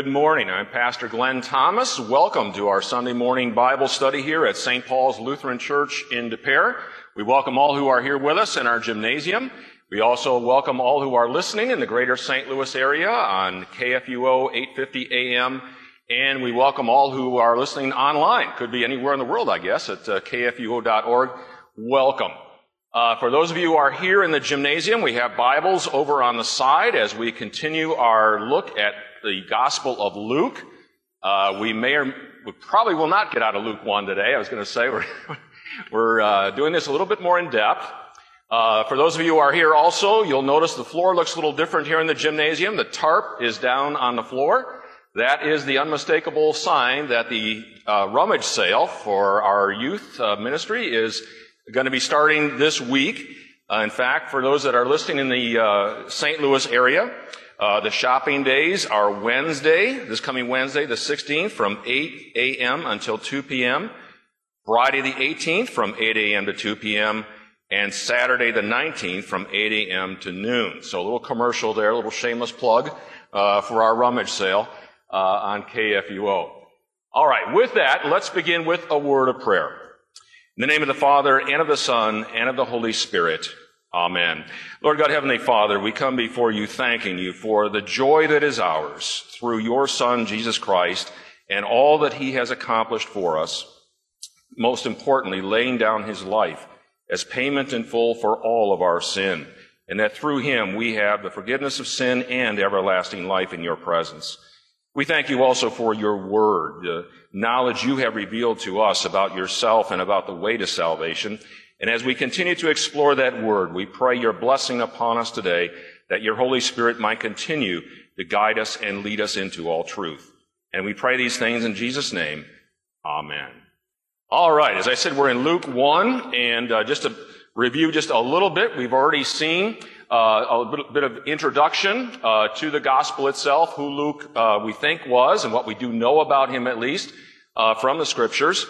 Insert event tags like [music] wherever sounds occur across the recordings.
Good morning. I'm Pastor Glenn Thomas. Welcome to our Sunday morning Bible study here at St. Paul's Lutheran Church in Des Peres. We welcome all who are here with us in our gymnasium. We also welcome all who are listening in the greater St. Louis area on KFUO 850 AM. And we welcome all who are listening online. Could be anywhere in the world, I guess, at uh, kfuo.org. Welcome. Uh, for those of you who are here in the gymnasium, we have Bibles over on the side as we continue our look at the Gospel of Luke. Uh, we may or we probably will not get out of Luke 1 today. I was going to say we're, [laughs] we're uh, doing this a little bit more in depth. Uh, for those of you who are here also, you'll notice the floor looks a little different here in the gymnasium. The tarp is down on the floor. That is the unmistakable sign that the uh, rummage sale for our youth uh, ministry is going to be starting this week. Uh, in fact, for those that are listening in the St. Louis area, uh, the shopping days are Wednesday, this coming Wednesday, the 16th, from 8 a.m. until 2 p.m. Friday the 18th from 8 a.m. to 2 p.m. and Saturday the 19th from 8 a.m. to noon. So a little commercial there, a little shameless plug uh, for our rummage sale uh, on KFUO. All right, with that, let's begin with a word of prayer. In the name of the Father and of the Son and of the Holy Spirit. Amen. Lord God, Heavenly Father, we come before you thanking you for the joy that is ours through your Son, Jesus Christ, and all that he has accomplished for us. Most importantly, laying down his life as payment in full for all of our sin, and that through him we have the forgiveness of sin and everlasting life in your presence. We thank you also for your word, the knowledge you have revealed to us about yourself and about the way to salvation, and as we continue to explore that word, we pray your blessing upon us today that your Holy Spirit might continue to guide us and lead us into all truth. And we pray these things in Jesus' name. Amen. All right. As I said, we're in Luke 1 and uh, just to review just a little bit, we've already seen uh, a bit, bit, of introduction uh, to the gospel itself, who Luke uh, we think was and what we do know about him at least uh, from the scriptures.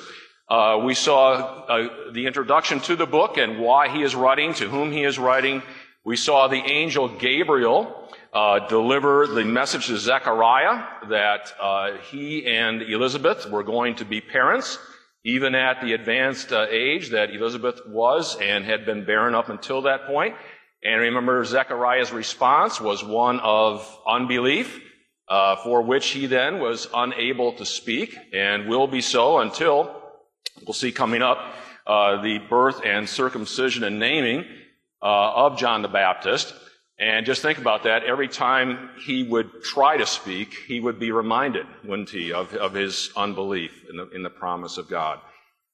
Uh, we saw uh, the introduction to the book and why he is writing, to whom he is writing. We saw the angel Gabriel uh, deliver the message to Zechariah that uh, he and Elizabeth were going to be parents, even at the advanced uh, age that Elizabeth was and had been barren up until that point. And remember, Zechariah's response was one of unbelief, uh, for which he then was unable to speak and will be so until We'll see coming up uh, the birth and circumcision and naming uh, of John the Baptist. And just think about that. Every time he would try to speak, he would be reminded, wouldn't he, of, of his unbelief in the, in the promise of God.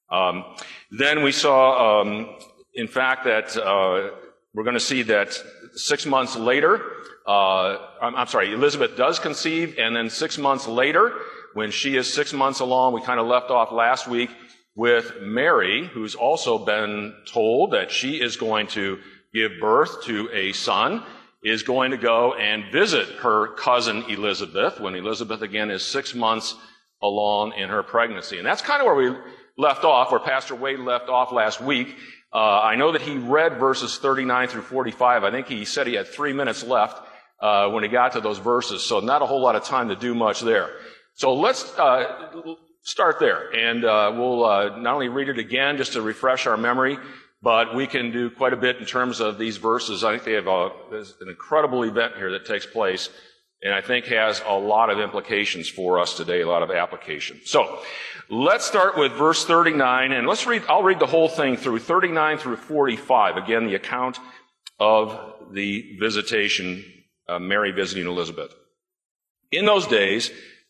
Um, then we saw, um, in fact, that uh, we're going to see that six months later, uh, I'm, I'm sorry, Elizabeth does conceive, and then six months later, when she is six months along, we kind of left off last week, with Mary, who's also been told that she is going to give birth to a son, is going to go and visit her cousin Elizabeth when Elizabeth again is six months along in her pregnancy. And that's kind of where we left off, where Pastor Wade left off last week. Uh, I know that he read verses 39 through 45. I think he said he had three minutes left uh, when he got to those verses, so not a whole lot of time to do much there. So let's uh, start there. And uh, we'll uh, not only read it again just to refresh our memory, but we can do quite a bit in terms of these verses. I think they have a, an incredible event here that takes place, and I think has a lot of implications for us today, a lot of application. So let's start with verse 39, and let's read, I'll read the whole thing through 39 through 45. Again, the account of the visitation, uh, Mary visiting Elizabeth. In those days,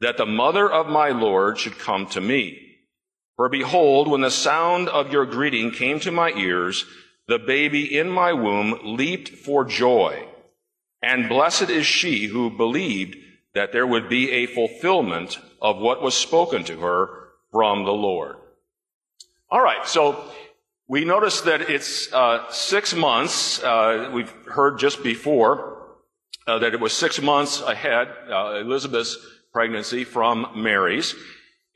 That the mother of my Lord should come to me. For behold, when the sound of your greeting came to my ears, the baby in my womb leaped for joy. And blessed is she who believed that there would be a fulfillment of what was spoken to her from the Lord. All right, so we notice that it's uh, six months. Uh, we've heard just before uh, that it was six months ahead, uh, Elizabeth's pregnancy from Mary's.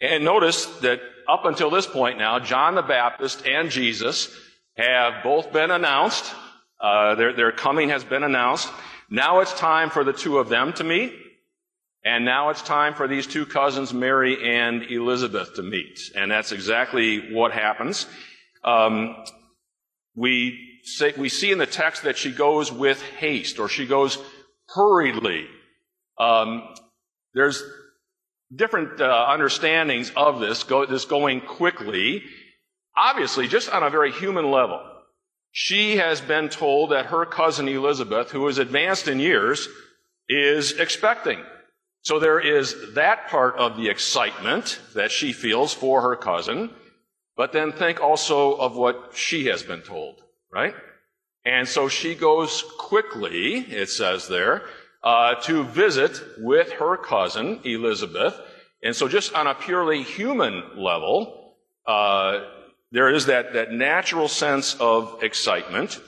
And notice that up until this point now, John the Baptist and Jesus have both been announced. Uh, their, their coming has been announced. Now it's time for the two of them to meet. And now it's time for these two cousins, Mary and Elizabeth, to meet. And that's exactly what happens. Um, we, say, we see in the text that she goes with haste, or she goes hurriedly. Um, there's different uh, understandings of this, go, this going quickly. Obviously, just on a very human level, she has been told that her cousin Elizabeth, who is advanced in years, is expecting. So there is that part of the excitement that she feels for her cousin, but then think also of what she has been told, right? And so she goes quickly, it says there, uh, to visit with her cousin Elizabeth. And so just on a purely human level, uh, there is that, that natural sense of excitement.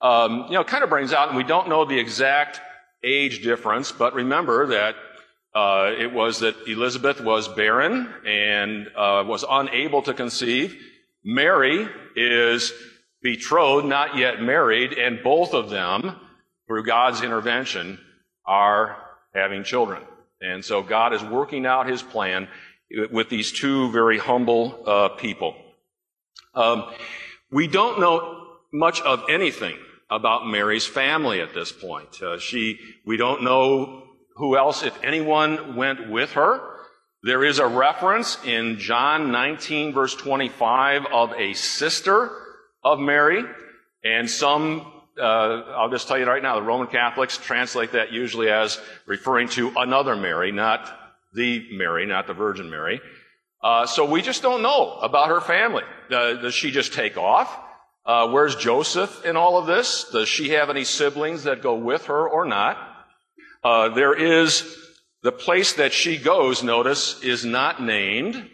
Um, you know, kind of brings out, and we don't know the exact age difference, but remember that uh, it was that Elizabeth was barren and uh, was unable to conceive. Mary is betrothed, not yet married, and both of them, through God's intervention, are having children. And so God is working out his plan with these two very humble uh, people. Um, we don't know much of anything about Mary's family at this point. Uh, she, we don't know who else, if anyone, went with her. There is a reference in John 19 verse 25 of a sister of Mary, and some, uh, I'll just tell you right now, the Roman Catholics translate that usually as referring to another Mary, not the Mary, not the Virgin Mary. Uh, so we just don't know about her family. Uh, does she just take off? Uh, where's Joseph in all of this? Does she have any siblings that go with her or not? Uh, there is the place that she goes, notice, is not named.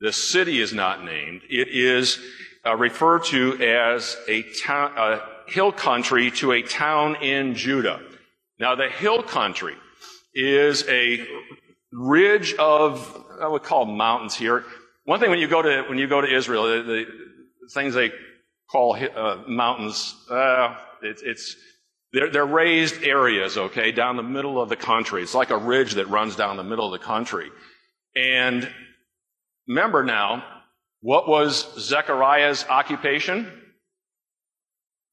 The city is not named. It is uh, referred to as a town, a hill country to a town in Judah. Now, the hill country is a ridge of, I would call mountains here. One thing when you go to, when you go to Israel, the, the things they call uh, mountains, uh, it, it's, they're, they're, raised areas, okay, down the middle of the country. It's like a ridge that runs down the middle of the country. And remember now, what was Zechariah's occupation?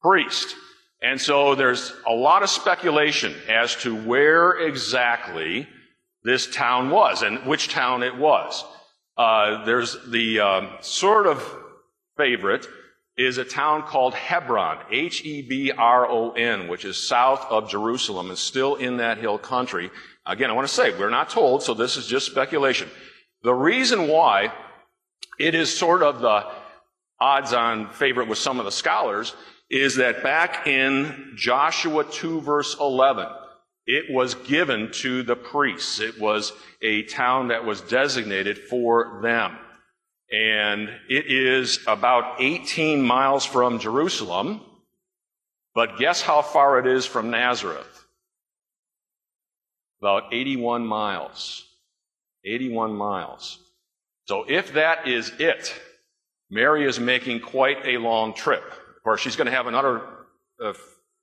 Priest. And so there's a lot of speculation as to where exactly this town was and which town it was. Uh, there's the um, sort of favorite is a town called Hebron, H-E-B-R-O-N, which is south of Jerusalem and still in that hill country. Again, I want to say, we're not told, so this is just speculation. The reason why it is sort of the odds on favorite with some of the scholars is that back in Joshua 2 verse 11, it was given to the priests. It was a town that was designated for them and it is about 18 miles from Jerusalem. But guess how far it is from Nazareth? About 81 miles. 81 miles. So if that is it, Mary is making quite a long trip. Course, she's going to have another uh,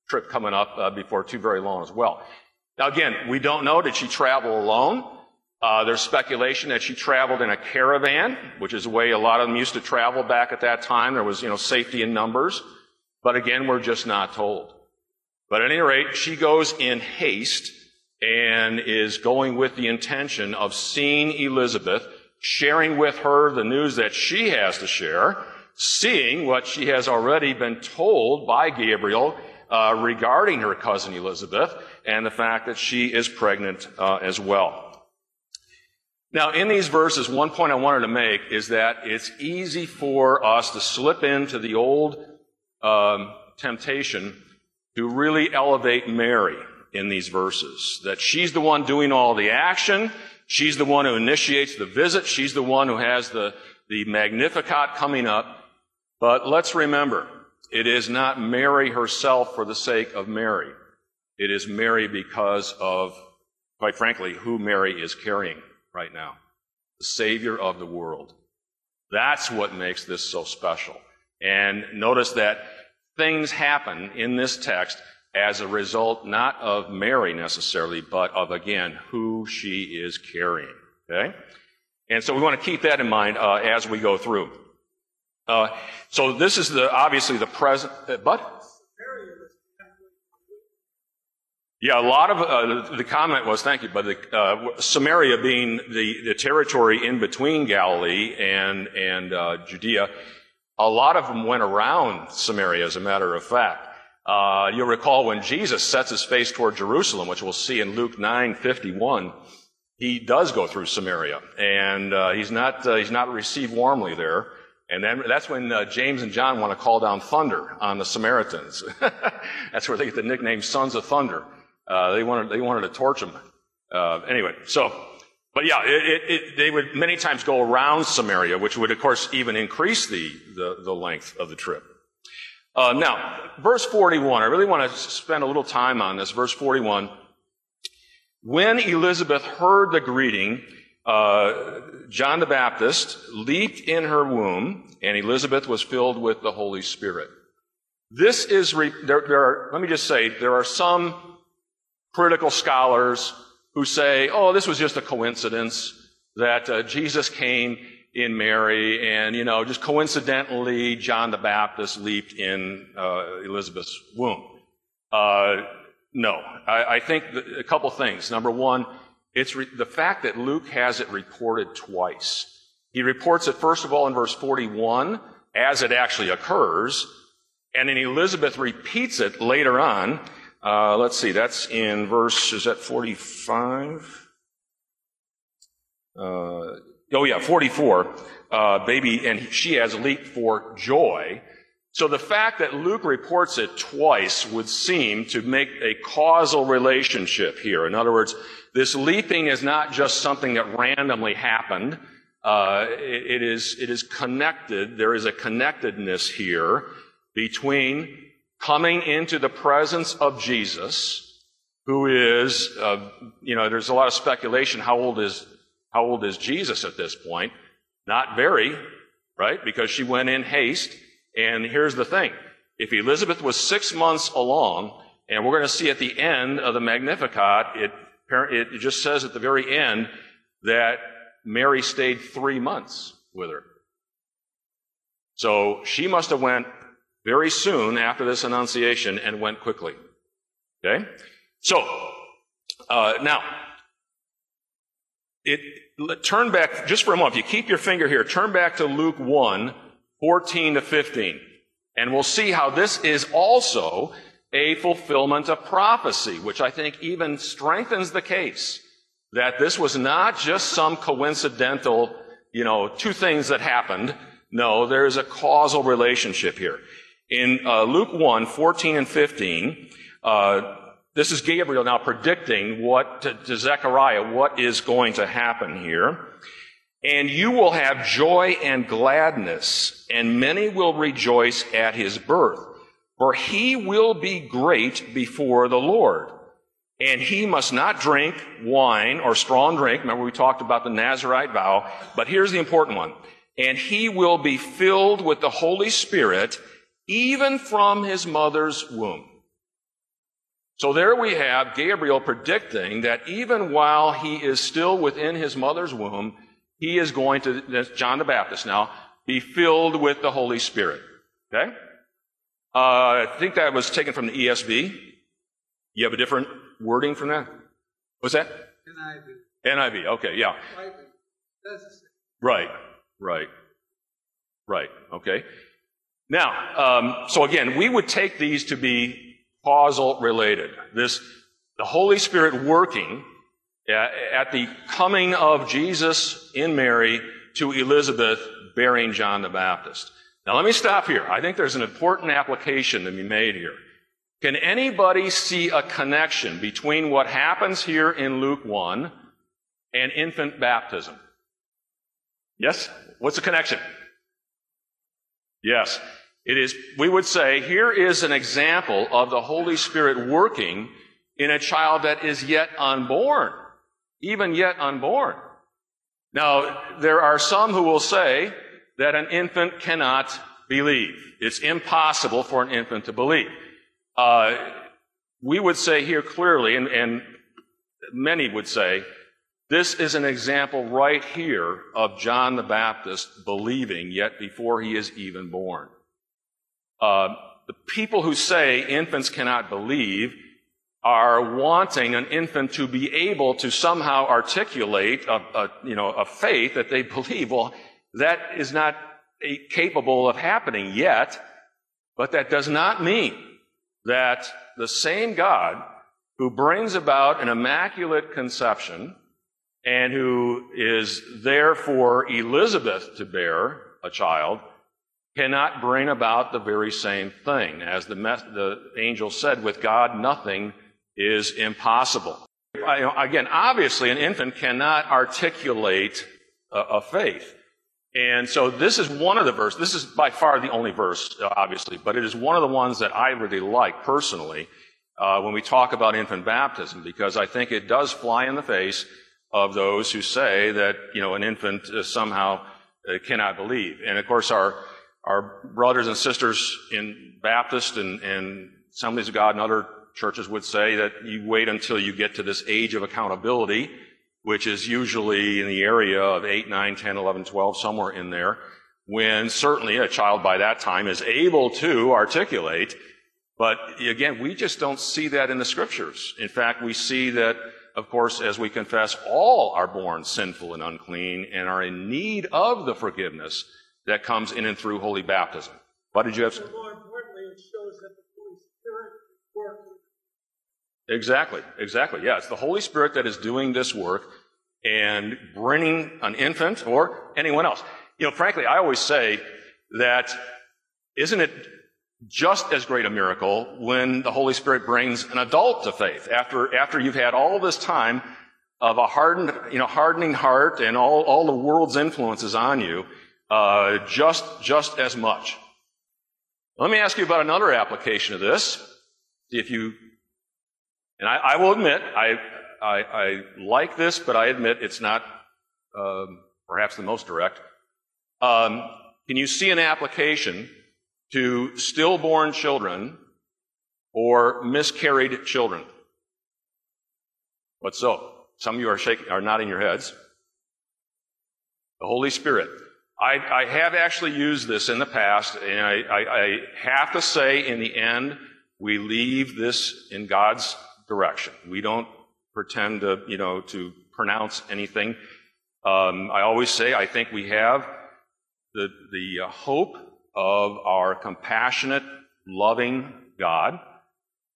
trip coming up uh, before too very long as well. Now again, we don't know. Did she travel alone? Uh, there's speculation that she traveled in a caravan, which is the way a lot of them used to travel back at that time. There was, you know, safety in numbers. But again, we're just not told. But at any rate, she goes in haste and is going with the intention of seeing Elizabeth, sharing with her the news that she has to share, seeing what she has already been told by Gabriel uh, regarding her cousin Elizabeth, and the fact that she is pregnant uh, as well. Now, in these verses, one point I wanted to make is that it's easy for us to slip into the old um, temptation to really elevate Mary in these verses. That she's the one doing all the action. She's the one who initiates the visit. She's the one who has the, the Magnificat coming up. But let's remember, it is not Mary herself for the sake of Mary. It is Mary because of, quite frankly, who Mary is carrying right now. The Savior of the world. That's what makes this so special. And notice that things happen in this text as a result not of Mary necessarily, but of, again, who she is carrying. Okay? And so we want to keep that in mind uh, as we go through. Uh, so this is the obviously the present, uh, but yeah, a lot of uh, the comment was thank you, but the, uh, Samaria being the, the territory in between Galilee and and uh, Judea, a lot of them went around Samaria. As a matter of fact, uh, you'll recall when Jesus sets his face toward Jerusalem, which we'll see in Luke nine fifty one. He does go through Samaria, and he's not he's not received warmly there. And then that's when uh, James and John want to call down thunder on the Samaritans. [laughs] that's where they get the nickname Sons of Thunder. Uh, they wanted they wanted to torch them. Uh, anyway, so but yeah, it, it, it, they would many times go around Samaria, which would of course even increase the the, the length of the trip. Uh, now, verse 41. I really want to spend a little time on this. Verse 41. When Elizabeth heard the greeting, uh, John the Baptist leaped in her womb, and Elizabeth was filled with the Holy Spirit. This is, re- there, there are, let me just say, there are some critical scholars who say, oh, this was just a coincidence that uh, Jesus came in Mary and, you know, just coincidentally, John the Baptist leaped in uh, Elizabeth's womb. Uh, no. I, I think a couple things. Number one, it's re- the fact that Luke has it reported twice. He reports it, first of all, in verse 41, as it actually occurs, and then Elizabeth repeats it later on. Uh, let's see, that's in verse, is that 45? Uh, oh yeah, 44. Uh, baby, and she has leaped for joy. So the fact that Luke reports it twice would seem to make a causal relationship here. In other words, this leaping is not just something that randomly happened. Uh, it, it is it is connected. There is a connectedness here between coming into the presence of Jesus, who is, uh, you know, there's a lot of speculation. How old is how old is Jesus at this point? Not very, right? Because she went in haste. And here's the thing: if Elizabeth was six months along, and we're going to see at the end of the Magnificat, it it just says at the very end that Mary stayed three months with her. So she must have went very soon after this annunciation and went quickly. Okay? So, uh, now, it, turn back just for a moment. If you keep your finger here, turn back to Luke 1, 14 to 15. And we'll see how this is also a fulfillment of prophecy, which I think even strengthens the case that this was not just some coincidental, you know, two things that happened. No, there's a causal relationship here. In uh, Luke 1, 14 and 15, uh, this is Gabriel now predicting what to, to Zechariah, what is going to happen here. And you will have joy and gladness, and many will rejoice at his birth for he will be great before the Lord. And he must not drink wine or strong drink. Remember we talked about the Nazarite vow, but here's the important one. And he will be filled with the Holy Spirit even from his mother's womb. So there we have Gabriel predicting that even while he is still within his mother's womb, he is going to, John the Baptist now, be filled with the Holy Spirit. Okay? Uh, I think that was taken from the ESV. You have a different wording from that? What's that? NIV. NIV, okay, yeah. Right, right, right, okay. Now, um, so again, we would take these to be causal related. This, the Holy Spirit working at, the coming of Jesus in Mary to Elizabeth bearing John the Baptist. Now let me stop here. I think there's an important application to be made here. Can anybody see a connection between what happens here in Luke 1 and infant baptism? Yes? What's the connection? Yes. It is, we would say, here is an example of the Holy Spirit working in a child that is yet unborn. Even yet unborn. Now, there are some who will say that an infant cannot believe. It's impossible for an infant to believe. Uh, we would say here clearly, and, and many would say, this is an example right here of John the Baptist believing yet before he is even born. Uh, the people who say infants cannot believe are wanting an infant to be able to somehow articulate a, a, you know, a faith that they [laughs] believe. Well, that is not capable of happening yet, but that does not mean that the same God who brings about an immaculate conception and who is there for Elizabeth to bear a child cannot bring about the very same thing. As the, the angel said, with God, nothing is impossible. I, again, obviously, an infant cannot articulate a, a faith. And so this is one of the verses. This is by far the only verse, uh, obviously, but it is one of the ones that I really like personally uh, when we talk about infant baptism because I think it does fly in the face of those who say that you know an infant uh, somehow uh, cannot believe. And of course, our our brothers and sisters in Baptist and, and Assemblies of God and other churches would say that you wait until you get to this age of accountability which is usually in the area of 8, 9, 10, 11, 12, somewhere in there, when certainly a child by that time is able to articulate. But again, we just don't see that in the scriptures. In fact, we see that, of course, as we confess, all are born sinful and unclean and are in need of the forgiveness that comes in and through holy baptism. What did you have? Exactly, exactly. Yeah, it's the Holy Spirit that is doing this work and bringing an infant or anyone else. You know, frankly, I always say that isn't it just as great a miracle when the Holy Spirit brings an adult to faith after, after you've had all this time of a hardened, you know, hardening heart and all, all the world's influences on you, uh, just, just as much. Let me ask you about another application of this. If you and I, I will admit, I, I, I, like this, but I admit it's not um, perhaps the most direct. Um, can you see an application to stillborn children or miscarried children? What so? Some of you are shaking, are nodding your heads. The Holy Spirit. I, I have actually used this in the past, and I, I have to say, in the end, we leave this in God's direction. We don't pretend to, you know, to pronounce anything. Um, I always say I think we have the, the uh, hope of our compassionate, loving God,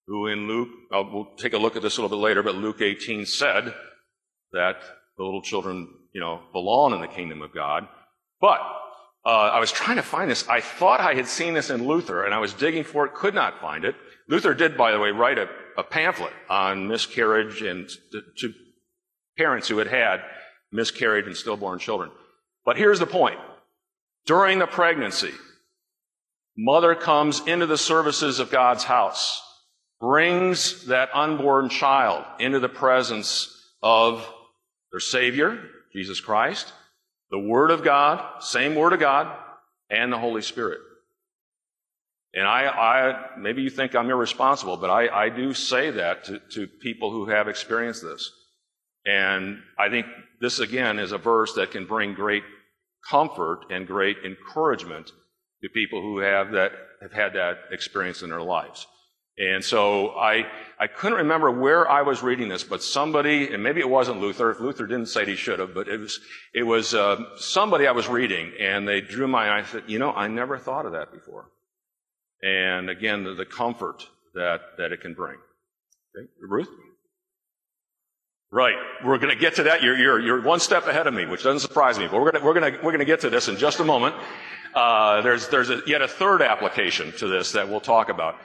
who in Luke, uh, we'll take a look at this a little bit later, but Luke 18 said that the little children, you know, belong in the kingdom of God. But uh, I was trying to find this. I thought I had seen this in Luther, and I was digging for it, could not find it. Luther did, by the way, write a, a pamphlet on miscarriage and to, parents who had had miscarried and stillborn children. But here's the point. During the pregnancy, mother comes into the services of God's house, brings that unborn child into the presence of their Savior, Jesus Christ, the Word of God, same Word of God, and the Holy Spirit. And I, I maybe you think I'm irresponsible, but I, I do say that to, to people who have experienced this. And I think this again is a verse that can bring great comfort and great encouragement to people who have that, have had that experience in their lives. And so I, I couldn't remember where I was reading this, but somebody, and maybe it wasn't Luther. If Luther didn't say it, he should have, but it was, it was uh, somebody I was reading, and they drew my eye. I said, you know, I never thought of that before. And again, the, the comfort that that it can bring. Okay, Ruth. Right, we're going to get to that. You're, you're, you're one step ahead of me, which doesn't surprise me. But we're going to, we're going to, we're going to get to this in just a moment. Uh, there's there's a, yet a third application to this that we'll talk about.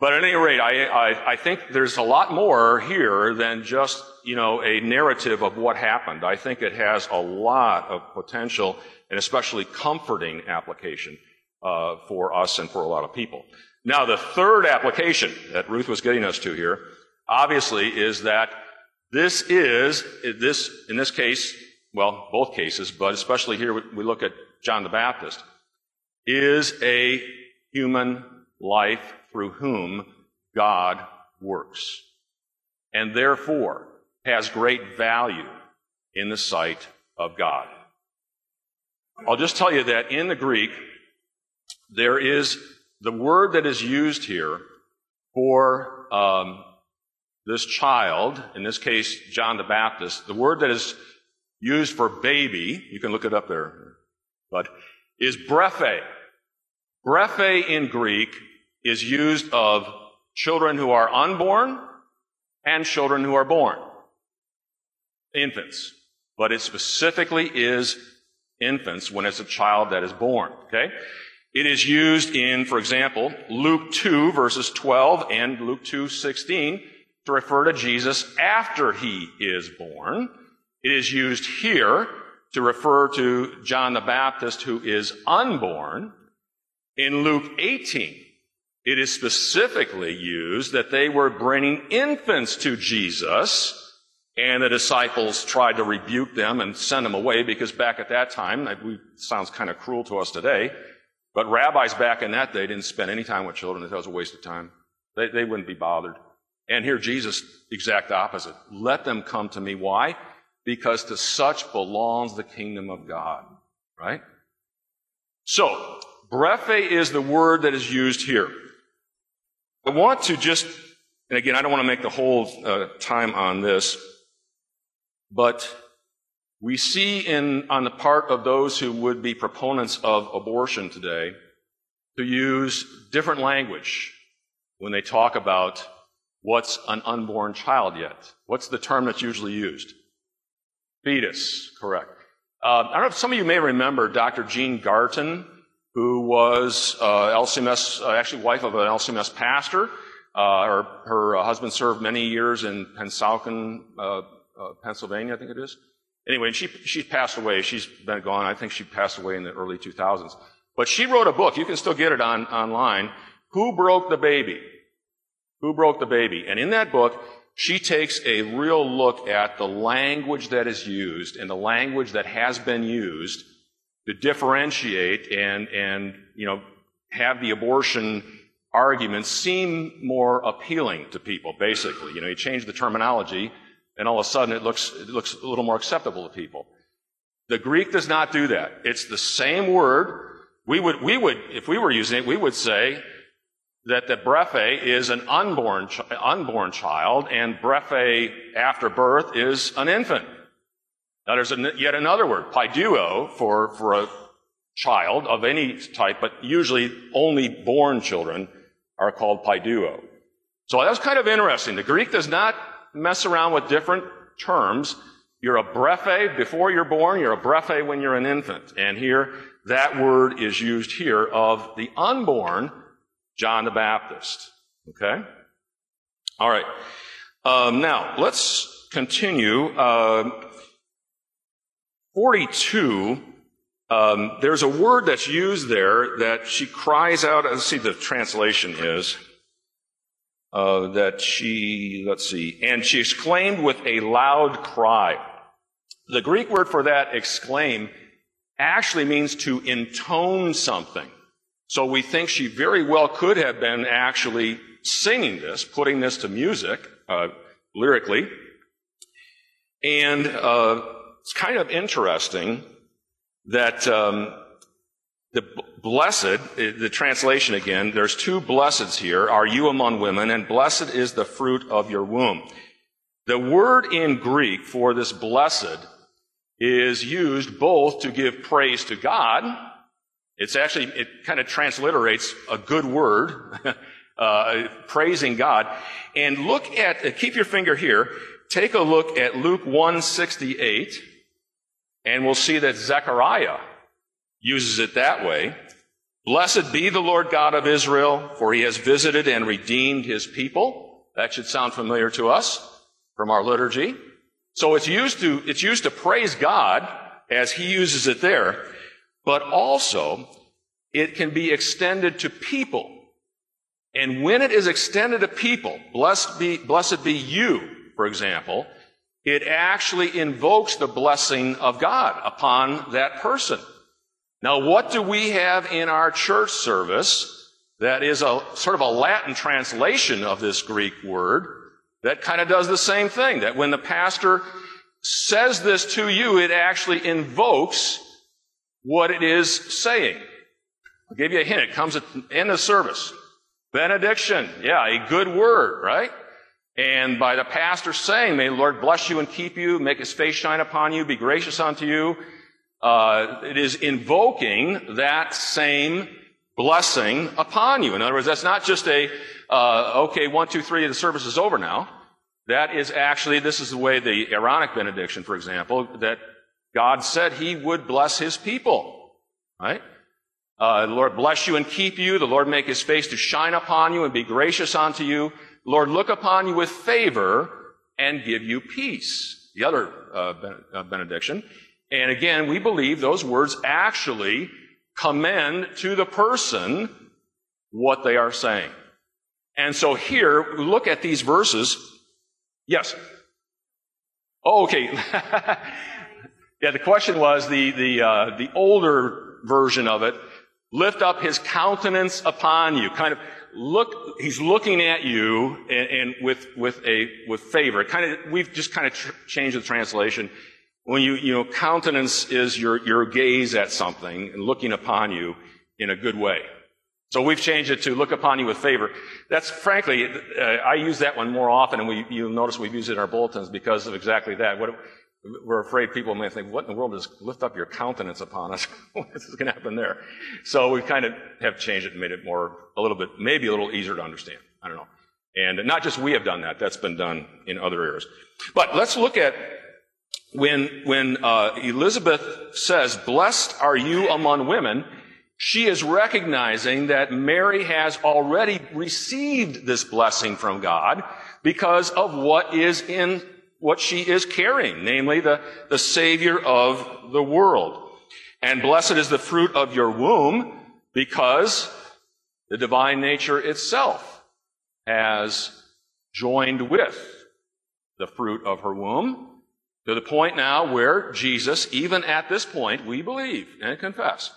But at any rate, I, I, I, think there's a lot more here than just, you know, a narrative of what happened. I think it has a lot of potential and especially comforting application uh, for us and for a lot of people. Now, the third application that Ruth was getting us to here, obviously, is that this is, this, in this case, well, both cases, but especially here we look at John the Baptist, is a human life through whom God works. And therefore has great value in the sight of God. I'll just tell you that in the Greek, there is the word that is used here for um, this child, in this case, John the Baptist, the word that is used for baby, you can look it up there, but is brephe. Brephe in Greek is used of children who are unborn and children who are born. Infants. But it specifically is infants when it's a child that is born. Okay? It is used in, for example, Luke 2 verses 12 and Luke 2 16 to refer to Jesus after he is born. It is used here to refer to John the Baptist who is unborn. In Luke 18, it is specifically used that they were bringing infants to Jesus and the disciples tried to rebuke them and send them away because back at that time, it sounds kind of cruel to us today, but rabbis back in that day didn't spend any time with children. That was a waste of time. They, they wouldn't be bothered. And here Jesus, exact opposite. Let them come to me. Why? Because to such belongs the kingdom of God. Right? So, brephe is the word that is used here. I want to just, and again, I don't want to make the whole uh, time on this, but we see in, on the part of those who would be proponents of abortion today, to use different language when they talk about what's an unborn child yet. What's the term that's usually used? Fetus, correct. Uh, I don't know if some of you may remember Dr. Jean Garton, who was uh, LCMS, uh, actually wife of an LCMS pastor. Uh, her, her husband served many years in Pennsauken, uh, uh, Pennsylvania, I think it is. Anyway, she, she passed away. She's been gone. I think she passed away in the early 2000s. But she wrote a book. You can still get it on, online. Who Broke the Baby? Who Broke the Baby? And in that book, she takes a real look at the language that is used and the language that has been used to differentiate and, and, you know, have the abortion argument seem more appealing to people, basically. You know, you change the terminology and all of a sudden it looks, it looks a little more acceptable to people. The Greek does not do that. It's the same word. We would, we would, if we were using it, we would say that the brephe is an unborn, unborn child and brephe after birth is an infant. Now there's a, yet another word, paidion, for, for a child of any type, but usually only born children are called paidion. So that's kind of interesting. The Greek does not mess around with different terms. You're a brephe before you're born. You're a brephe when you're an infant. And here, that word is used here of the unborn John the Baptist. Okay? All right. Um, now, let's continue. Uh, 42, um, there's a word that's used there that she cries out. Let's see, the translation is uh, that she, let's see, and she exclaimed with a loud cry. The Greek word for that, exclaim, actually means to intone something. So we think she very well could have been actually singing this, putting this to music, uh, lyrically. And uh, it's kind of interesting that um, the blessed, the translation again, there's two blesseds here. Are you among women? And blessed is the fruit of your womb. The word in Greek for this blessed is used both to give praise to God. It's actually, it kind of transliterates a good word, [laughs] uh, praising God. And look at, uh, keep your finger here, take a look at Luke 168, and we'll see that Zechariah uses it that way. Blessed be the Lord God of Israel, for he has visited and redeemed his people. That should sound familiar to us from our liturgy. So it's used to, it's used to praise God as he uses it there, but also it can be extended to people. And when it is extended to people, blessed be, blessed be you, for example, it actually invokes the blessing of God upon that person. Now, what do we have in our church service that is a sort of a Latin translation of this Greek word that kind of does the same thing? That when the pastor says this to you, it actually invokes what it is saying. I'll give you a hint. It comes at the end of service. Benediction. Yeah, a good word, right? And by the pastor saying, may the Lord bless you and keep you, make his face shine upon you, be gracious unto you, uh, it is invoking that same blessing upon you. In other words, that's not just a, uh, okay, one, two, three, the service is over now. That is actually, this is the way the Aaronic benediction, for example, that God said he would bless his people. Right? Uh, the Lord bless you and keep you. The Lord make his face to shine upon you and be gracious unto you. The Lord look upon you with favor and give you peace. The other uh, uh benediction. And again, we believe those words actually commend to the person what they are saying. And so here, look at these verses. Yes. Oh, okay. [laughs] yeah, the question was the, the, uh, the older version of it. Lift up his countenance upon you. Kind of look, he's looking at you and, and with, with a, with favor. Kind of, we've just kind of tr- changed the translation. When you, you know, countenance is your, your gaze at something and looking upon you in a good way. So we've changed it to look upon you with favor. That's frankly, uh, I use that one more often, and we, you'll notice we've used it in our bulletins because of exactly that. What, we're afraid people may think, what in the world is lift up your countenance upon us? [laughs] what is going to happen there? So we kind of have changed it and made it more, a little bit, maybe a little easier to understand. I don't know. And not just we have done that, that's been done in other areas. But let's look at when, when uh, Elizabeth says, Blessed are you among women, she is recognizing that Mary has already received this blessing from God because of what is in what she is carrying, namely the, the Savior of the world. And blessed is the fruit of your womb because the divine nature itself has joined with the fruit of her womb to the point now where Jesus, even at this point, we believe and confess,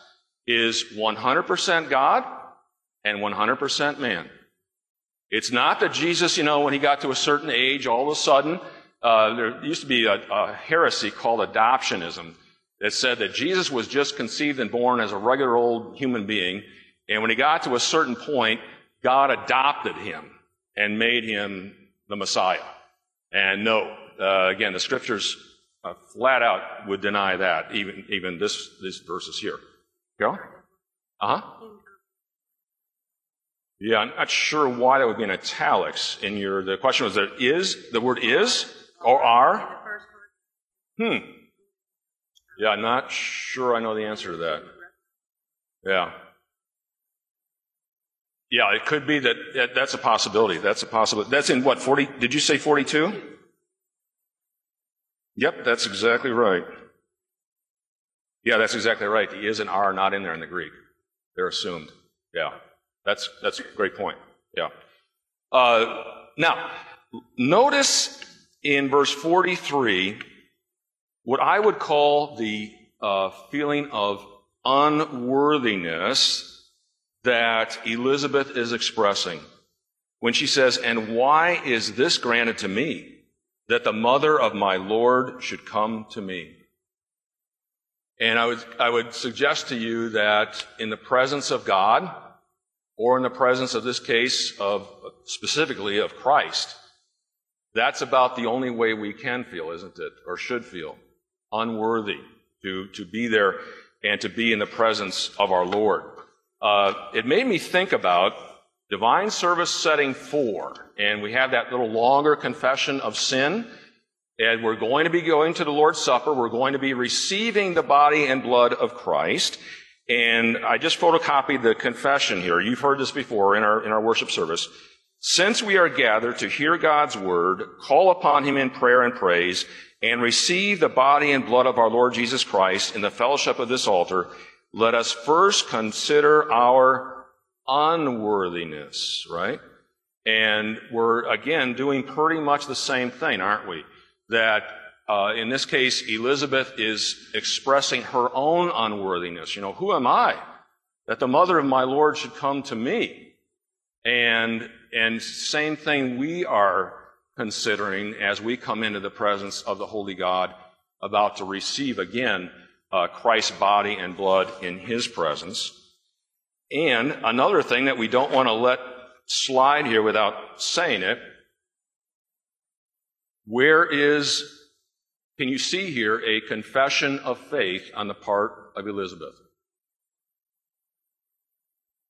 is 100% God and 100% man. It's not that Jesus, you know, when he got to a certain age, all of a sudden, uh, there used to be a, a heresy called adoptionism that said that Jesus was just conceived and born as a regular old human being, and when he got to a certain point, God adopted him and made him the Messiah. And no, uh, again, the scriptures uh, flat out would deny that, even, even this, these verses here. Go? Uh huh. Yeah, I'm not sure why that would be in italics in your, the question was there is, the word is, or are? Hmm. Yeah, I'm not sure I know the answer to that. Yeah. Yeah, it could be that, that that's a possibility. That's a possibility. That's in what, 40, did you say 42? Yep, that's exactly right. Yeah, that's exactly right. The is and are not in there in the Greek. They're assumed. Yeah, that's that's a great point. Yeah. Uh, now, notice in verse 43 what I would call the uh, feeling of unworthiness that Elizabeth is expressing when she says, "And why is this granted to me?" That the mother of my Lord should come to me. And I would, I would suggest to you that in the presence of God, or in the presence of this case of specifically of Christ, that's about the only way we can feel, isn't it? Or should feel unworthy to, to be there and to be in the presence of our Lord. Uh, it made me think about divine service setting four, and we have that little longer confession of sin. And we're going to be going to the Lord's Supper. We're going to be receiving the body and blood of Christ. And I just photocopied the confession here. You've heard this before in our, in our worship service. Since we are gathered to hear God's word, call upon him in prayer and praise, and receive the body and blood of our Lord Jesus Christ in the fellowship of this altar, let us first consider our unworthiness, right? And we're again doing pretty much the same thing, aren't we? That uh, in this case, Elizabeth is expressing her own unworthiness. You know, who am I that the mother of my Lord should come to me? And and same thing we are considering as we come into the presence of the Holy God, about to receive again uh, Christ's body and blood in His presence. And another thing that we don't want to let slide here without saying it. Where is, can you see here a confession of faith on the part of Elizabeth?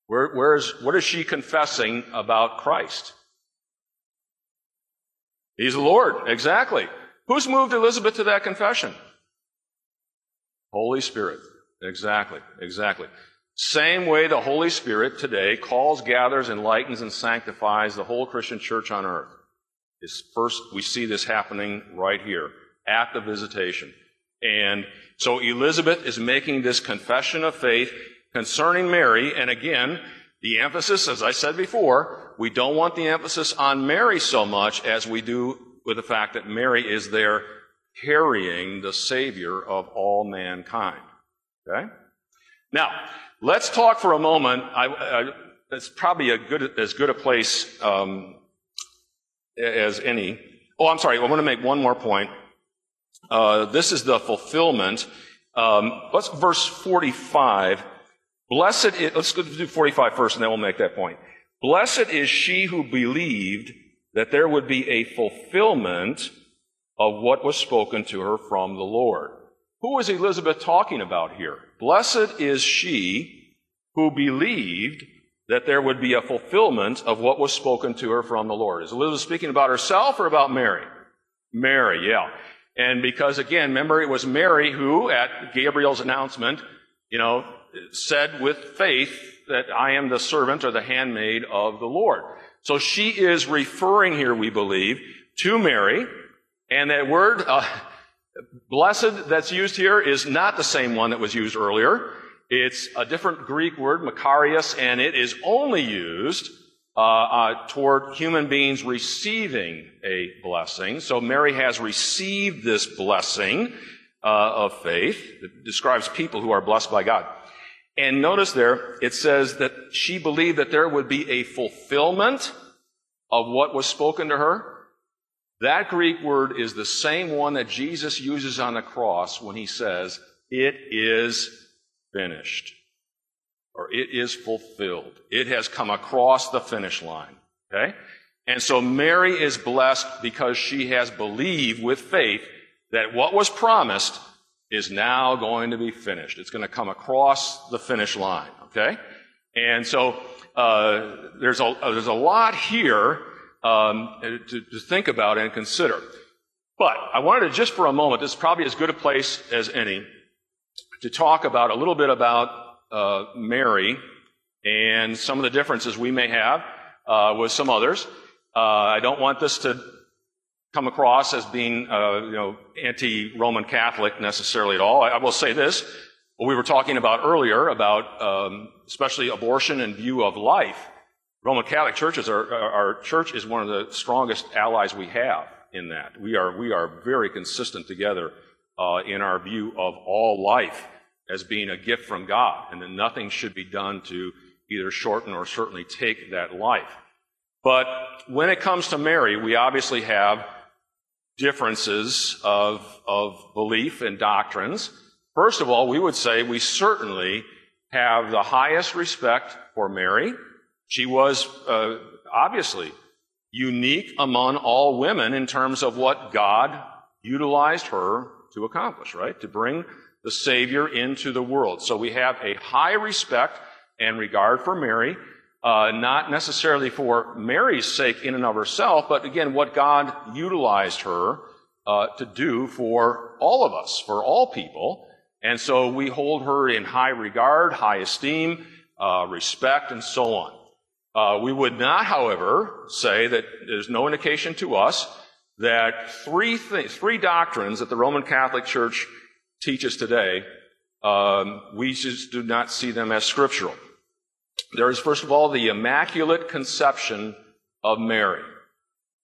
Where, where's, what is she confessing about Christ? He's the Lord, exactly. Who's moved Elizabeth to that confession? Holy Spirit. Exactly, exactly. Same way the Holy Spirit today calls, gathers, enlightens, and sanctifies the whole Christian church on earth. Is first, we see this happening right here at the visitation. And so Elizabeth is making this confession of faith concerning Mary. And again, the emphasis, as I said before, we don't want the emphasis on Mary so much as we do with the fact that Mary is there carrying the Savior of all mankind. Okay? Now, let's talk for a moment. I, I, it's probably a good, as good a place um, as any. Oh, I'm sorry. I want to make one more point. Uh, this is the fulfillment. Um, let's verse 45. Blessed is, let's go do 45 first and then we'll make that point. Blessed is she who believed that there would be a fulfillment of what was spoken to her from the Lord. Who is Elizabeth talking about here? Blessed is she who believed that there would be a fulfillment of what was spoken to her from the Lord. Is Elizabeth speaking about herself or about Mary? Mary, yeah. And because again, remember it was Mary who, at Gabriel's announcement, you know, said with faith that I am the servant or the handmaid of the Lord. So she is referring here, we believe, to Mary, and that word, uh, blessed that's used here is not the same one that was used earlier. It's a different Greek word, makarios, and it is only used uh, uh, toward human beings receiving a blessing. So Mary has received this blessing uh, of faith. It describes people who are blessed by God. And notice there, it says that she believed that there would be a fulfillment of what was spoken to her. That Greek word is the same one that Jesus uses on the cross when he says, it is finished. Or it is fulfilled. It has come across the finish line. Okay? And so Mary is blessed because she has believed with faith that what was promised is now going to be finished. It's going to come across the finish line. Okay? And so uh, there's a there's a lot here um, to, to think about and consider. But I wanted to just for a moment. This is probably as good a place as any to talk about a little bit about uh, Mary and some of the differences we may have uh, with some others. Uh, I don't want this to come across as being, uh, you know, anti-Roman Catholic necessarily at all. I, I, will say this: what we were talking about earlier about, um, especially abortion and view of life. Roman Catholic churches are, our church is one of the strongest allies we have in that. We are we are very consistent together uh, in our view of all life as being a gift from God, and that nothing should be done to either shorten or certainly take that life. But when it comes to Mary, we obviously have differences of, of belief and doctrines. First of all, we would say we certainly have the highest respect for Mary. She was uh, obviously unique among all women in terms of what God utilized her to accomplish, right? To bring the Savior into the world. So we have a high respect and regard for Mary uh, not necessarily for Mary's sake in and of herself, but again, what God utilized her uh, to do for all of us, for all people. And so we hold her in high regard, high esteem, uh, respect, and so on. Uh, we would not, however, say that there's no indication to us that three th- three doctrines that the Roman Catholic Church teaches today, um, we just do not see them as scriptural. There is, first of all, the Immaculate Conception of Mary,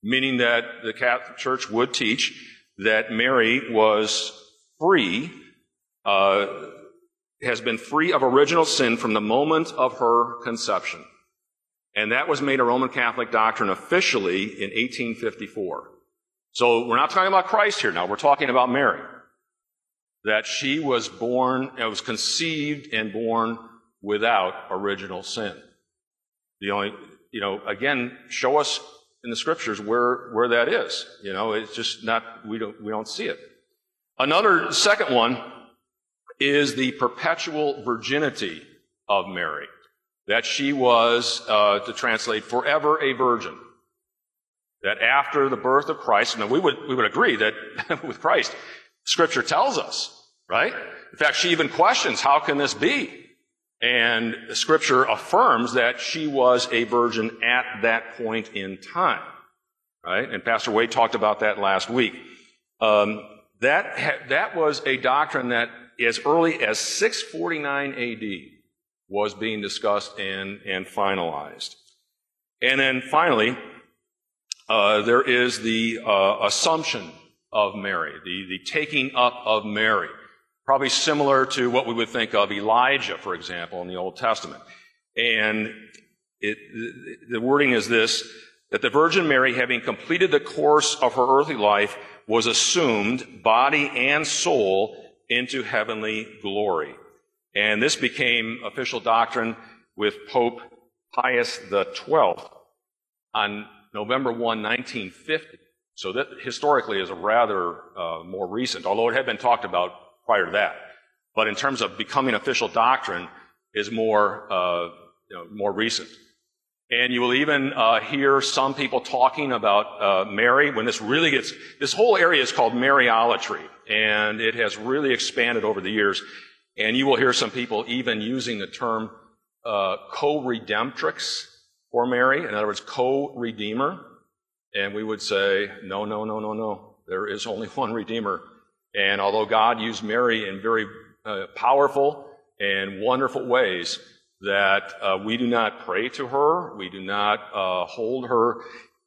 meaning that the Catholic Church would teach that Mary was free, uh, has been free of original sin from the moment of her conception. And that was made a Roman Catholic doctrine officially in 1854. So we're not talking about Christ here now. We're talking about Mary. That she was born, was conceived and born without original sin. The only, you know, again, show us in the scriptures where, where that is. You know, it's just not, we don't, we don't see it. Another second one is the perpetual virginity of Mary that she was, uh, to translate, forever a virgin. That after the birth of Christ, and we would, we would agree that [laughs] with Christ, Scripture tells us, right? In fact, she even questions, how can this be? And Scripture affirms that she was a virgin at that point in time, right? And Pastor Wade talked about that last week. Um, that, that was a doctrine that as early as 649 AD was being discussed and, and finalized. And then finally, uh, there is the uh, assumption of Mary, the, the taking up of Mary. Probably similar to what we would think of Elijah, for example, in the Old Testament. And it, the wording is this, that the Virgin Mary, having completed the course of her earthly life, was assumed, body and soul, into heavenly glory. And this became official doctrine with Pope Pius XII on November 1, 1950. So that historically is a rather uh, more recent, although it had been talked about prior to that. But in terms of becoming official doctrine, is more uh, you know, more recent. And you will even uh, hear some people talking about uh, Mary when this really gets. This whole area is called Mariolatry, and it has really expanded over the years. And you will hear some people even using the term uh, co-redemptrix for Mary. In other words, co-redeemer. And we would say, no, no, no, no, no. There is only [laughs] one redeemer. And although God used Mary in very uh, powerful and wonderful ways, that uh, we do not pray to her, we do not uh, hold her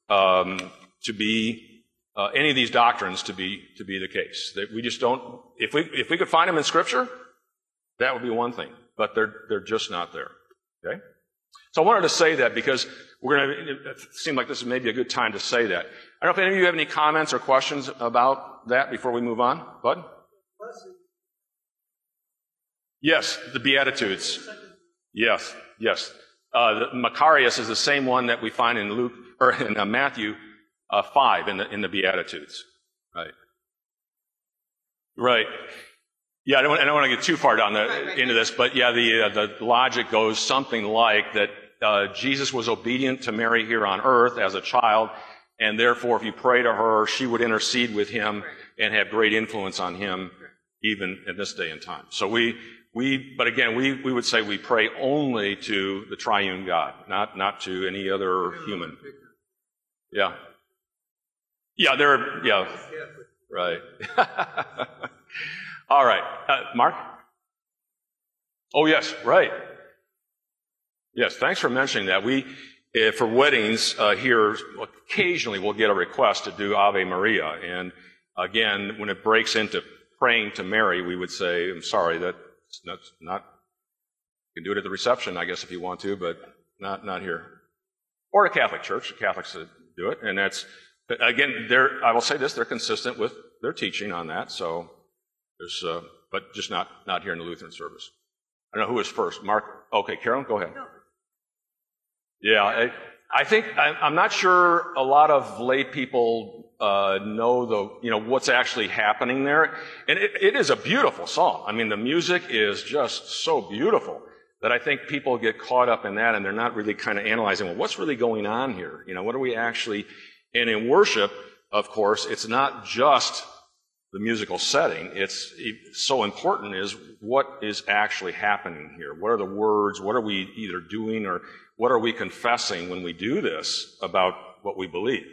um, to be uh, any of these doctrines to be to be the case. That we just don't. If we if we could find them in Scripture, that would be one thing, but they're, they're just not there. Okay? So I wanted to say that because we're going to, it seemed like this is maybe a good time to say that. I don't know if any of you have any comments or questions about that before we move on. Bud? Yes, the Beatitudes. Yes, yes. Uh, makarios is the same one that we find in Luke or in uh, Matthew uh, five in the in the Beatitudes. Right. Right. Yeah, I don't, I don't want to get too far down the, right, right, into this, but yeah, the, uh, the logic goes something like that uh, Jesus was obedient to Mary here on earth as a child, and therefore, if you pray to her, she would intercede with him and have great influence on him even in this day and time. So we, we, but again, we, we would say we pray only to the triune God, not, not to any other human. Yeah. Yeah, there, are, yeah. Right. [laughs] All right. Uh, Mark? Oh, yes, right. Yes, thanks for mentioning that. We, uh, for weddings uh, here, occasionally we'll get a request to do Ave Maria. And again, when it breaks into praying to Mary, we would say, I'm sorry, that's not, you can do it at the reception, I guess, if you want to, but not, not here. Or a Catholic church. The Catholics do it. And that's, again, they're, I will say this, they're consistent with their teaching on that. So there's, uh, but just not, not here in the Lutheran service. I don't know who was first. Mark. Okay, Carolyn, go ahead. Yeah, I, I think I, am not sure a lot of lay people uh, know the you know what's actually happening there, and it, it is a beautiful song. I mean, the music is just so beautiful that I think people get caught up in that, and they're not really kind of analyzing well, what's really going on here? You know, what are we actually? And in worship, of course, it's not just the musical setting. It's so important is what is actually happening here. What are the words? What are we either doing or what are we confessing when we do this about what we believe?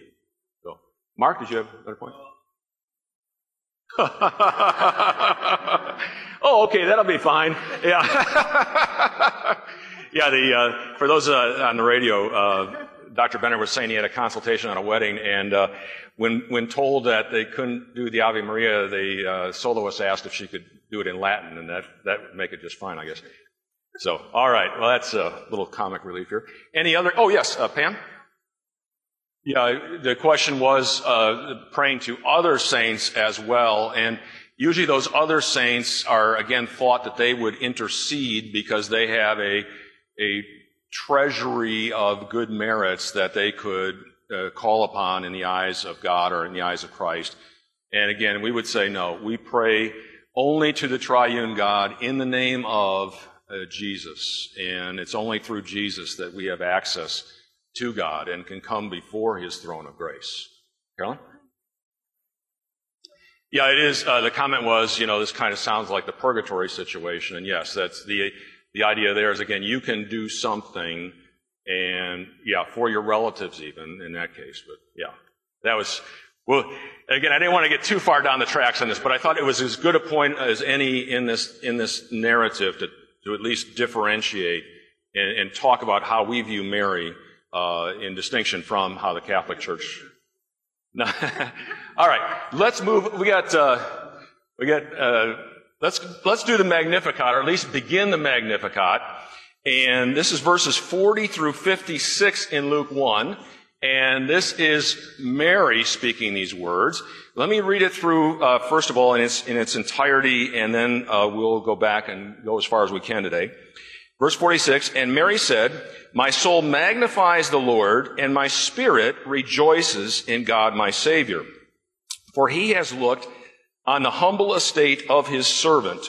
So, Mark, did you have a better point? [laughs] oh, okay, that'll be fine. Yeah. [laughs] yeah, the, uh, for those uh, on the radio, uh, Dr. Benner was saying he had a consultation on a wedding, and uh, when, when told that they couldn't do the Ave Maria, the uh, soloist asked if she could do it in Latin, and that, that would make it just fine, I guess. So, all right, well, that's a little comic relief here. Any other? Oh, yes, uh, Pam? Yeah, the question was uh, praying to other saints as well, and usually those other saints are again thought that they would intercede because they have a a treasury of good merits that they could uh, call upon in the eyes of God or in the eyes of Christ. And again, we would say no. We pray only to the triune God in the name of uh, Jesus, and it's only through Jesus that we have access to God and can come before his throne of grace. Carolyn? Yeah, it is. Uh, the comment was, you know, this kind of sounds like the purgatory situation. And yes, that's the, the idea there is again, you can do something and yeah, for your relatives even in that case. But yeah, that was, well, again, I didn't want to get too far down the tracks on this, but I thought it was as good a point as any in this, in this narrative to, to at least differentiate and, and talk about how we view Mary uh, in distinction from how the Catholic Church. [laughs] All right, let's move. We got uh, we got. Uh, let's let's do the Magnificat, or at least begin the Magnificat. And this is verses 40 through 56 in Luke 1. And this is Mary speaking these words. Let me read it through, uh, first of all, in its, in its entirety, and then uh, we'll go back and go as far as we can today. Verse 46, and Mary said, My soul magnifies the Lord, and my spirit rejoices in God my Savior. For he has looked on the humble estate of his servant.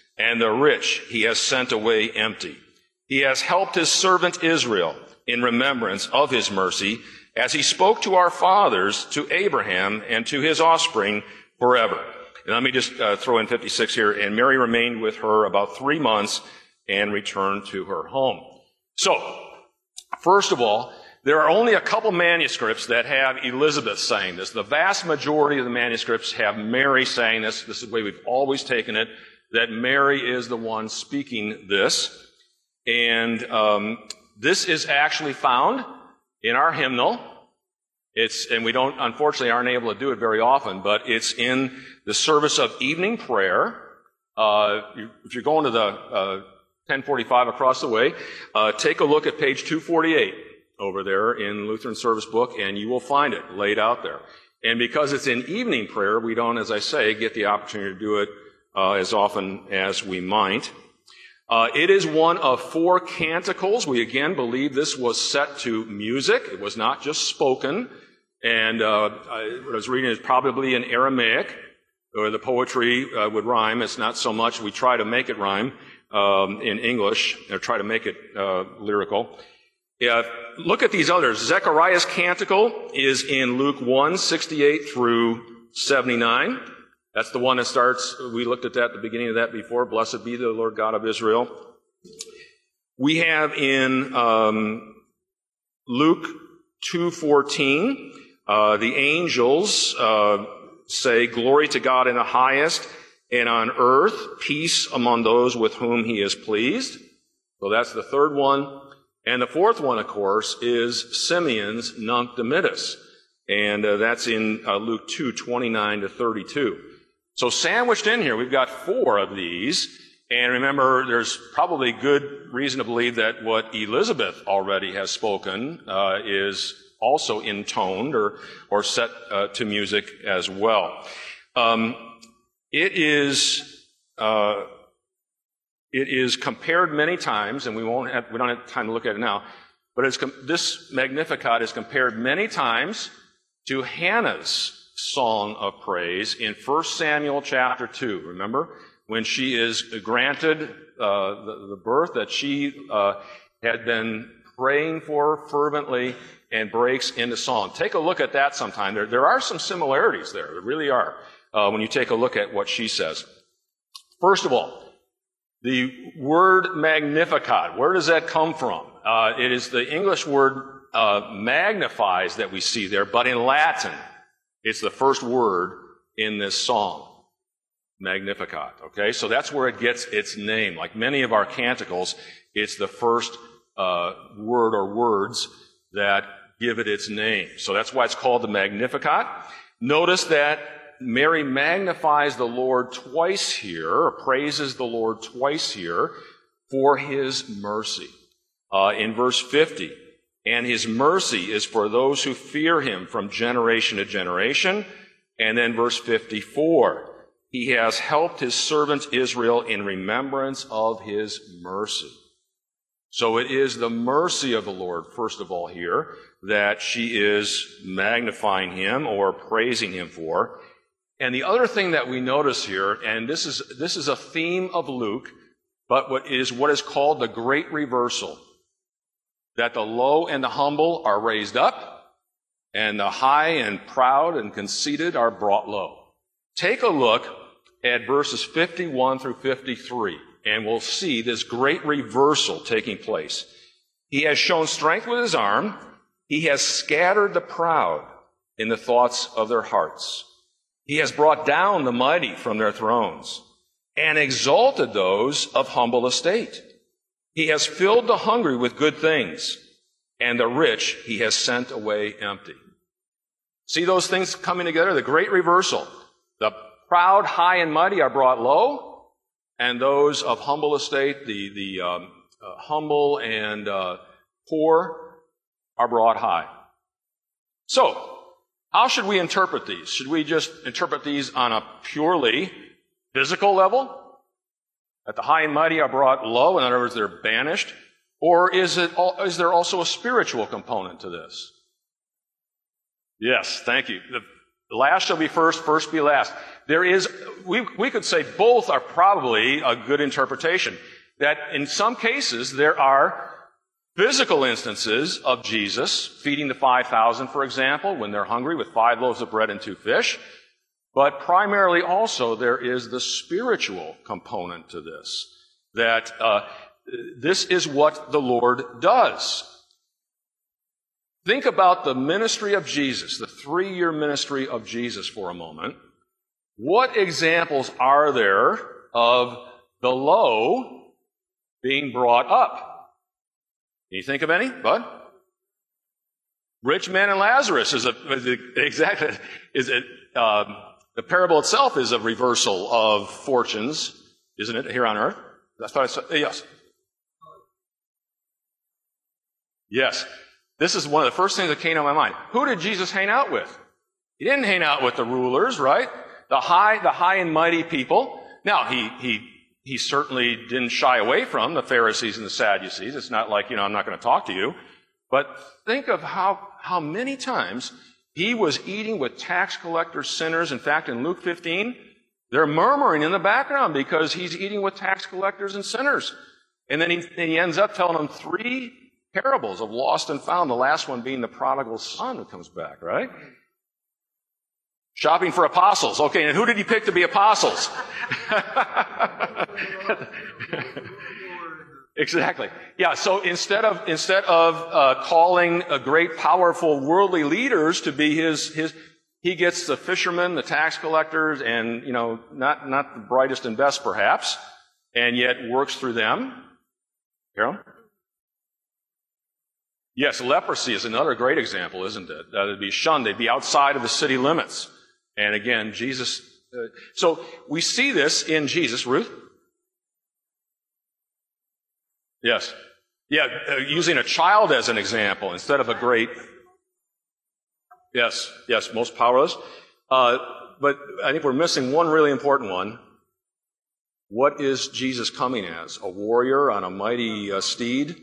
and the rich he has sent away empty. He has helped his servant Israel in remembrance of his mercy as he spoke to our fathers, to Abraham and to his offspring forever. And let me just uh, throw in 56 here. And Mary remained with her about three months and returned to her home. So, first of all, there are only a couple manuscripts that have Elizabeth saying this. The vast majority of the manuscripts have Mary saying this. This is the way we've always taken it, that Mary is the one speaking this. And um, this is actually found in our hymnal. It's, and we don't, unfortunately, aren't able to do it very often, but it's in the service of evening prayer. Uh, if you're going to the uh, 1045 across the way, uh, take a look at page 248 over there in Lutheran Service Book, and you will find it laid out there. And because it's in evening prayer, we don't, as I say, get the opportunity to do it uh, as often as we might. Uh, it is one of four canticles. We again believe this was set to music. It was not just spoken. And uh, I was reading is probably in Aramaic, or the poetry uh, would rhyme. It's not so much. We try to make it rhyme um, in English, or try to make it uh, lyrical. Yeah, look at these others. Zechariah's canticle is in Luke 1, 68 through 79. That's the one that starts, we looked at that at the beginning of that before. Blessed be the Lord God of Israel. We have in um, Luke 2.14, uh, the angels uh, say, Glory to God in the highest, and on earth, peace among those with whom he is pleased. So that's the third one. And the fourth one, of course, is Simeon's Nunc Dimittis. And uh, that's in uh, Luke 2, 29 to 32. So sandwiched in here, we've got four of these. And remember, there's probably good reason to believe that what Elizabeth already has spoken uh, is also intoned or, or set uh, to music as well. Um, It is, uh, it is compared many times, and we won't have, we don't have time to look at it now, but it's, this Magnificat is compared many times to Hannah's song of praise in 1 Samuel chapter 2. Remember? When she is granted uh, the, the, birth that she uh, had been praying for fervently and breaks into song. Take a look at that sometime. There, there are some similarities there. There really are uh, when you take a look at what she says. First of all, the word magnificat, where does that come from? Uh, it is the English word uh, magnifies that we see there, but in Latin, it's the first word in this song. Magnificat. Okay, so that's where it gets its name. Like many of our canticles, it's the first uh, word or words that give it its name. So that's why it's called the Magnificat. Notice that Mary magnifies the Lord twice here, praises the Lord twice here for his mercy. Uh, in verse 50, and his mercy is for those who fear him from generation to generation. And then verse 54, he has helped his servant Israel in remembrance of his mercy. So it is the mercy of the Lord, first of all, here, that she is magnifying him or praising him for. And the other thing that we notice here, and this is, this is a theme of Luke, but what is what is called the great reversal that the low and the humble are raised up, and the high and proud and conceited are brought low. Take a look at verses 51 through 53, and we'll see this great reversal taking place. He has shown strength with his arm. He has scattered the proud in the thoughts of their hearts. He has brought down the mighty from their thrones and exalted those of humble estate. He has filled the hungry with good things, and the rich he has sent away empty. See those things coming together? The great reversal. The proud, high, and mighty are brought low, and those of humble estate, the, the um, uh, humble and uh, poor, are brought high. So, how should we interpret these? Should we just interpret these on a purely physical level? That the high and mighty are brought low, in other words, they're banished? Or is, it, is there also a spiritual component to this? Yes, thank you. The last shall be first, first be last. There is, we, we could say both are probably a good interpretation. That in some cases there are physical instances of Jesus feeding the 5,000, for example, when they're hungry with five loaves of bread and two fish. But primarily also there is the spiritual component to this. That uh, this is what the Lord does. Think about the ministry of Jesus, the three year ministry of Jesus for a moment. What examples are there of the low being brought up? Can you think of any, Bud? Rich man and Lazarus is a, [laughs] exactly is it um, the parable itself is a reversal of fortunes, isn't it, here on earth? That's what I said. Yes. Yes. This is one of the first things that came to my mind. Who did Jesus hang out with? He didn't hang out with the rulers, right? The high, the high and mighty people. Now, he, he, he certainly didn't shy away from the Pharisees and the Sadducees. It's not like, you know, I'm not going to talk to you. But think of how, how many times he was eating with tax collectors, sinners. In fact, in Luke 15, they're murmuring in the background because he's eating with tax collectors and sinners. And then he, he ends up telling them three parables of lost and found, the last one being the prodigal son who comes back, right? Shopping for apostles. Okay, and who did he pick to be apostles? [laughs] [laughs] Exactly. Yeah. So instead of instead of uh, calling a great, powerful, worldly leaders to be his his, he gets the fishermen, the tax collectors, and you know, not not the brightest and best, perhaps, and yet works through them. Carol. Yes, leprosy is another great example, isn't it? That would be shunned. They'd be outside of the city limits. And again, Jesus. Uh, so we see this in Jesus. Ruth. Yes. Yeah, uh, using a child as an example instead of a great. Yes, yes, most powerless. Uh, but I think we're missing one really important one. What is Jesus coming as? A warrior on a mighty uh, steed?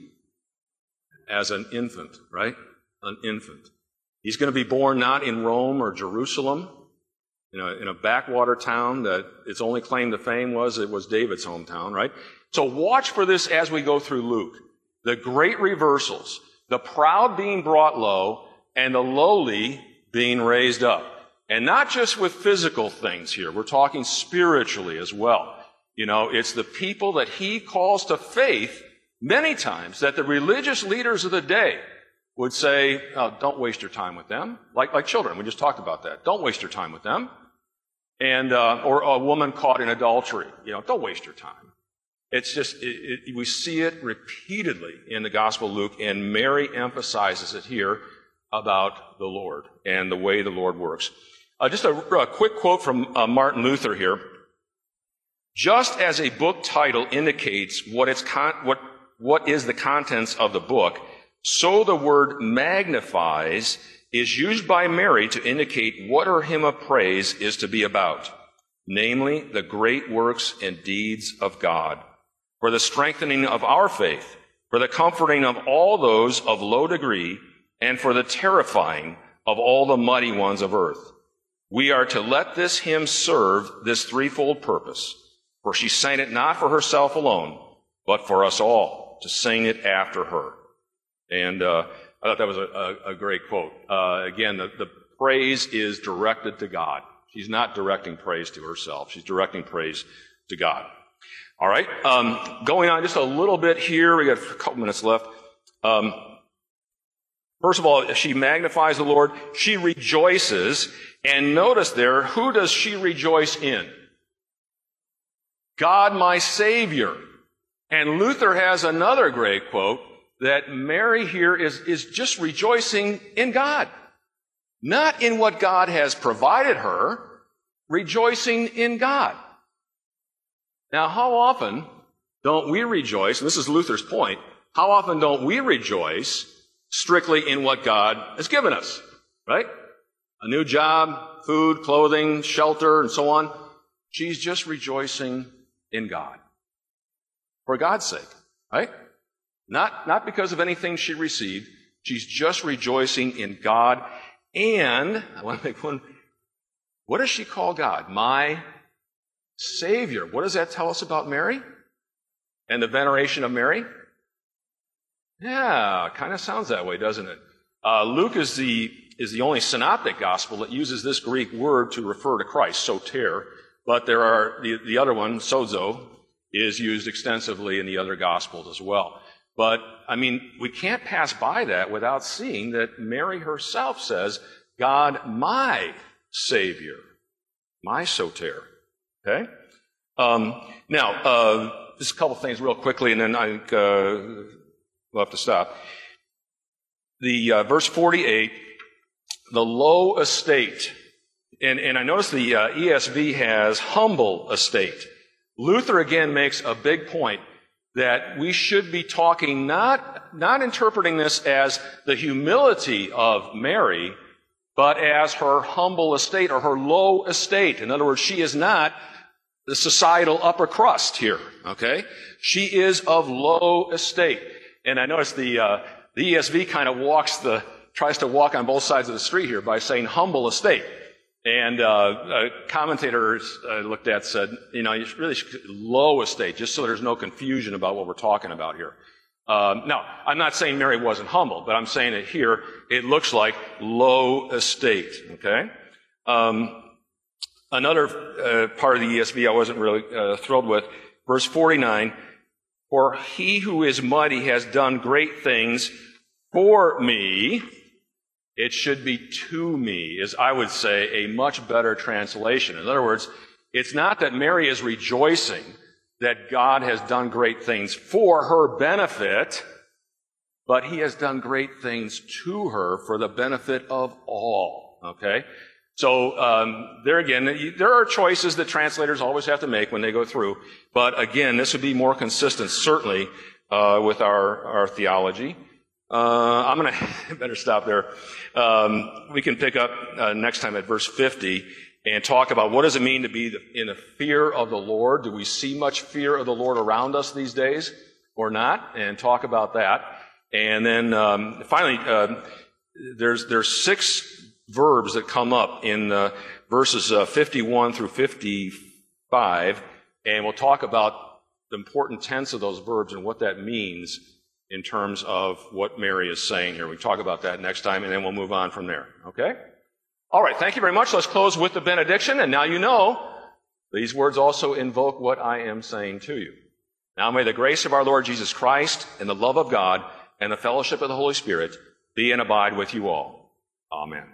As an infant, right? An infant. He's going to be born not in Rome or Jerusalem, in a, in a backwater town that its only claim to fame was it was David's hometown, right? So watch for this as we go through Luke. The great reversals, the proud being brought low, and the lowly being raised up. And not just with physical things here, we're talking spiritually as well. You know, it's the people that he calls to faith many times that the religious leaders of the day would say, oh, don't waste your time with them. Like, like children, we just talked about that. Don't waste your time with them. And, uh, or a woman caught in adultery. You know, don't waste your time. It's just, it, it, we see it repeatedly in the Gospel of Luke, and Mary emphasizes it here about the Lord and the way the Lord works. Uh, just a, a, quick quote from uh, Martin Luther here. Just as a book title indicates what, its con- what, what is the contents of the book, so the word magnifies is used by Mary to indicate what her hymn of praise is to be about, namely the great works and deeds of God, for the strengthening of our faith, for the comforting of all those of low degree, and for the terrifying of all the mighty ones of earth. We are to let this hymn serve this threefold purpose, for she sang it not for herself alone, but for us all, to sing it after her. And uh, I thought that was a, a, a great quote. Uh, again, the, the praise is directed to God. She's not directing praise to herself. She's directing praise to God. All right. Um, going on just a little bit here. We got a couple minutes left. Um, first of all, she magnifies the Lord. She rejoices. And notice there, who does she rejoice in? God, my Savior. And Luther has another great quote that Mary here is, is just rejoicing in God. Not in what God has provided her, rejoicing in God. Now, how often don't we rejoice, and this is Luther's point, how often don't we rejoice strictly in what God has given us, right? A new job, food, clothing, shelter, and so on. She's just rejoicing in God. For God's sake, right? Not, not because of anything she received. She's just rejoicing in God. And, I want to make one, what does she call God? My Savior. What does that tell us about Mary? And the veneration of Mary? Yeah, kind of sounds that way, doesn't it? Uh, Luke is the, is the only synoptic gospel that uses this Greek word to refer to Christ, soter. But there are, the, the other one, sozo, is used extensively in the other gospels as well. But, I mean, we can't pass by that without seeing that Mary herself says, God, my Savior, my soter. Okay? Um, now, uh, just a couple things real quickly, and then I think uh, we'll have to stop. The uh, verse 48, the low estate. And, and I notice the uh, ESV has humble estate. Luther again makes a big point that we should be talking not, not interpreting this as the humility of Mary, but as her humble estate or her low estate. In other words, she is not the societal upper crust here, okay? She is of low estate. And I notice the, uh, the ESV kind of walks the, tries to walk on both sides of the street here by saying humble estate. And uh, commentators uh, looked at said, you know, you really low estate, just so there's no confusion about what we're talking about here. Um, now, I'm not saying Mary wasn't humble, but I'm saying that here it looks like low estate. Okay. Um, another uh, part of the ESV I wasn't really uh, thrilled with, verse 49. For he who is mighty has done great things for me. It should be to me, is I would say a much better translation. In other words, it's not that Mary is rejoicing that God has done great things for her benefit, but he has done great things to her for the benefit of all. Okay? So, um, there again, there are choices that translators always have to make when they go through. But again, this would be more consistent, certainly, uh, with our, our theology. Uh, I'm going [laughs] to better stop there. Um, we can pick up uh, next time at verse 50, and talk about what does it mean to be in the fear of the Lord. Do we see much fear of the Lord around us these days or not? And talk about that. And then um, finally, uh, there's there's six verbs that come up in verses uh, 51 through 55, and we'll talk about the important tense of those verbs and what that means in terms of what Mary is saying here. We talk about that next time, and then we'll move on from there. Okay? All right. Thank you very much. Let's close with the benediction, and now you know these words also invoke what I am saying to you. Now may the grace of our Lord Jesus Christ and the love of God and the fellowship of the Holy Spirit be and abide with you all. Amen.